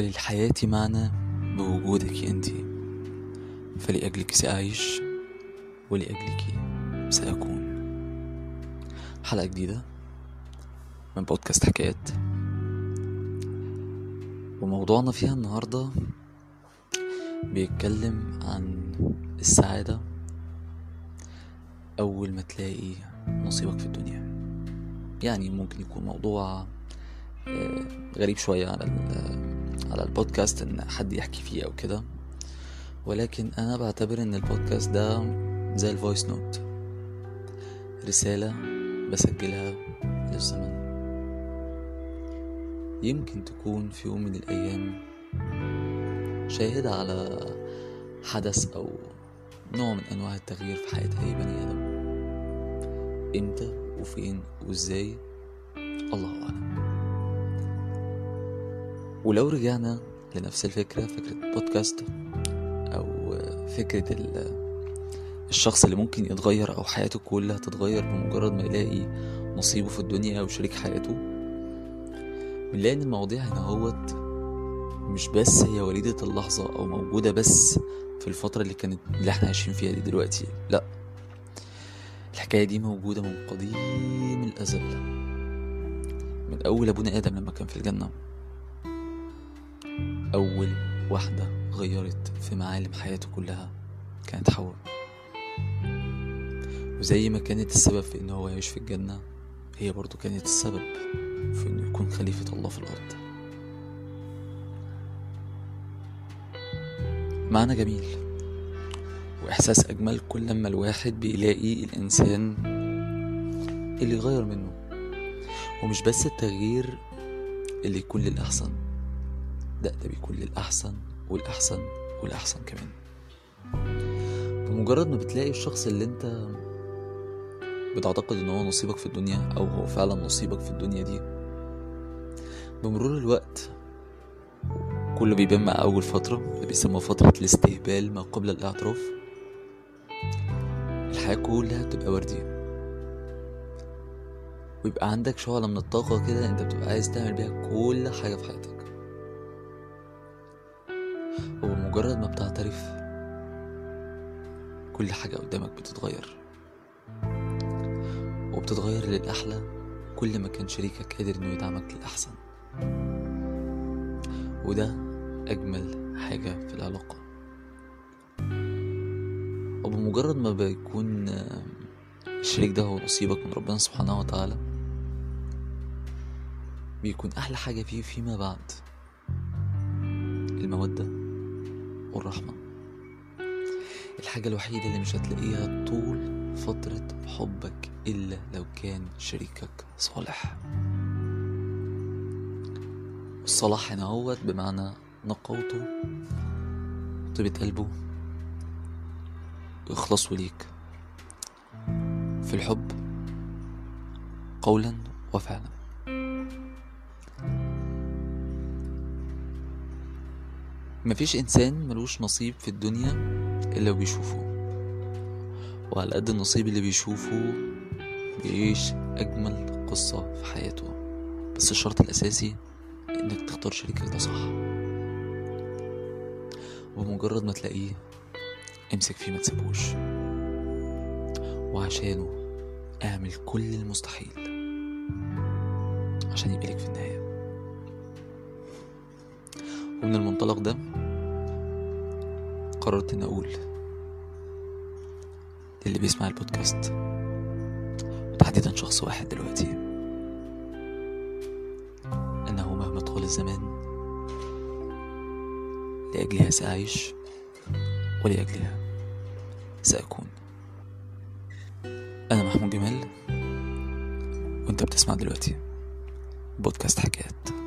وللحياة معنى بوجودك أنت. فلأجلك سأعيش ولأجلك سأكون. حلقة جديدة من بودكاست حكايات. وموضوعنا فيها النهاردة بيتكلم عن السعادة. أول ما تلاقي نصيبك في الدنيا. يعني ممكن يكون موضوع آه، غريب شوية على على البودكاست إن حد يحكي فيه أو كده. ولكن أنا بعتبر إن البودكاست ده زي ال voice note رسالة بسجلها للزمن. يمكن تكون في يوم من الأيام شاهدة على حدث أو نوع من أنواع التغيير في حياة أي بني آدم. إمتى وفين وإزاي؟ الله أعلم. ولو رجعنا لنفس الفكرة فكرة بودكاست أو فكرة الشخص اللي ممكن يتغير أو حياته كلها تتغير بمجرد ما يلاقي نصيبه في الدنيا أو شريك حياته. بنلاقي إن المواضيع هنا هوت مش بس هي وليدة اللحظة أو موجودة بس في الفترة اللي كانت اللي إحنا عايشين فيها دي دلوقتي لأ. الحكاية دي موجودة من قديم الأزل. من أول أبونا آدم لما كان في الجنة. أول واحدة غيرت في معالم حياته كلها كانت حواء. وزي ما كانت السبب في إنه هو يعيش في الجنة هي برضو كانت السبب في إنه يكون خليفة الله في الأرض. معنى جميل. وإحساس أجمل كل لما الواحد بيلاقي الإنسان اللي يغير منه. ومش بس التغيير اللي يكون للأحسن. ده بيكون للأحسن والأحسن والأحسن كمان. بمجرد ما بتلاقي الشخص اللي أنت بتعتقد إن هو نصيبك في الدنيا أو هو فعلا نصيبك في الدنيا دي بمرور الوقت كله بيبان مع أول فترة اللي بيسموها فترة الاستهبال ما قبل الأعتراف. الحياة كلها بتبقى وردي. ويبقى عندك شعلة من الطاقة كده أنت بتبقى عايز تعمل بيها كل حاجة في حياتك. وبمجرد ما بتعترف كل حاجة قدامك بتتغير. وبتتغير للأحلى كل ما كان شريكك قادر إنه يدعمك للأحسن. وده أجمل حاجة في العلاقة. وبمجرد ما بيكون الشريك ده هو نصيبك من ربنا سبحانه وتعالى بيكون أحلى حاجة فيه فيما بعد. المودة والرحمة. الحاجة الوحيدة اللي مش هتلاقيها طول فترة حبك إلا لو كان شريكك صالح. الصلاح هنا هوت بمعنى نقوته طيبة قلبه وإخلاصه ليك في الحب قولا وفعلا. مفيش إنسان ملوش نصيب في الدنيا إلا وبيشوفه وعلى قد النصيب اللي بيشوفه بيعيش أجمل قصة في حياته. بس الشرط الأساسي إنك تختار شريكك ده صح. وبمجرد ما تلاقيه امسك فيه ما تسيبوش وعشانه اعمل كل المستحيل عشان يبقى لك في النهاية. ومن المنطلق ده قررت ان أقول للي بيسمع البودكاست وتحديدا شخص واحد دلوقتي إنه مهما طال الزمان لأجلها سأعيش ولأجلها سأكون. أنا محمود جمال وأنت بتسمع دلوقتي بودكاست حكايات.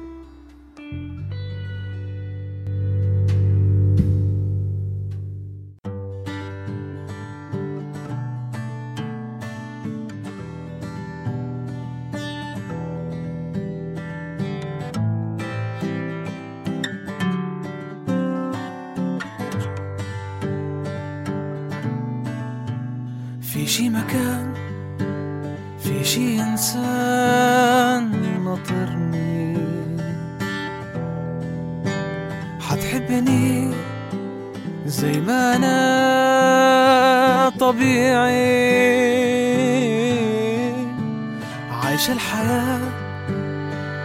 في شي مكان في شي إنسان ناطرني. حبني زي ما أنا طبيعي. عايش الحياة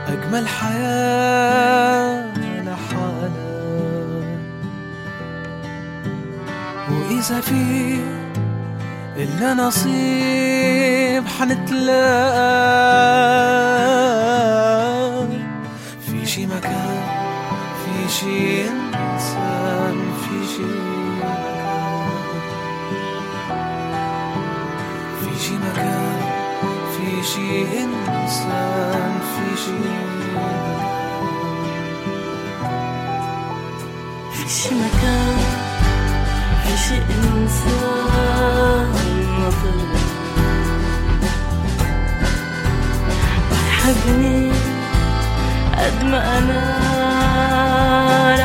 أجمل حياة لحالها وإذا في إلا نصيب حنتلاقى. في شي مكان في شي إنسان في شي في شي مكان في شي إنسان في شي في شي مكان في شي إنسان. ما أنا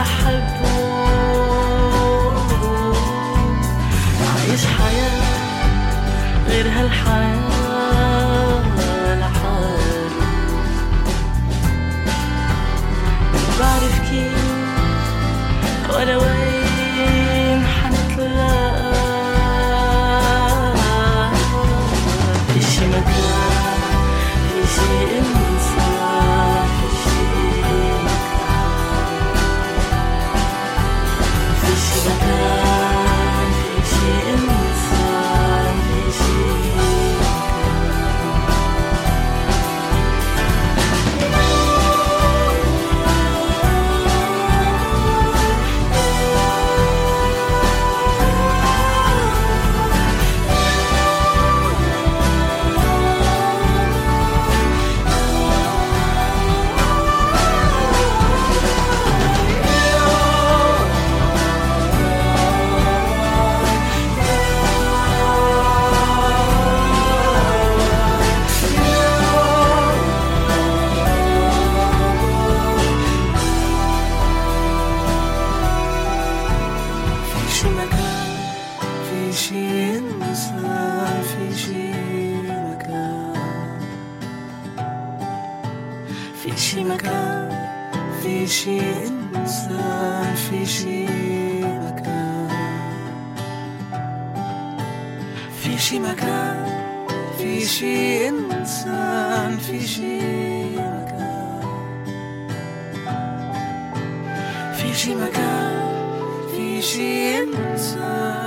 أحبه عايش حياة غير هالحياة. شي مكان في شي إنسان في شي مكان. في شي مكان في شي إنسان في شي مكان. في شي مكان في شي إنسان.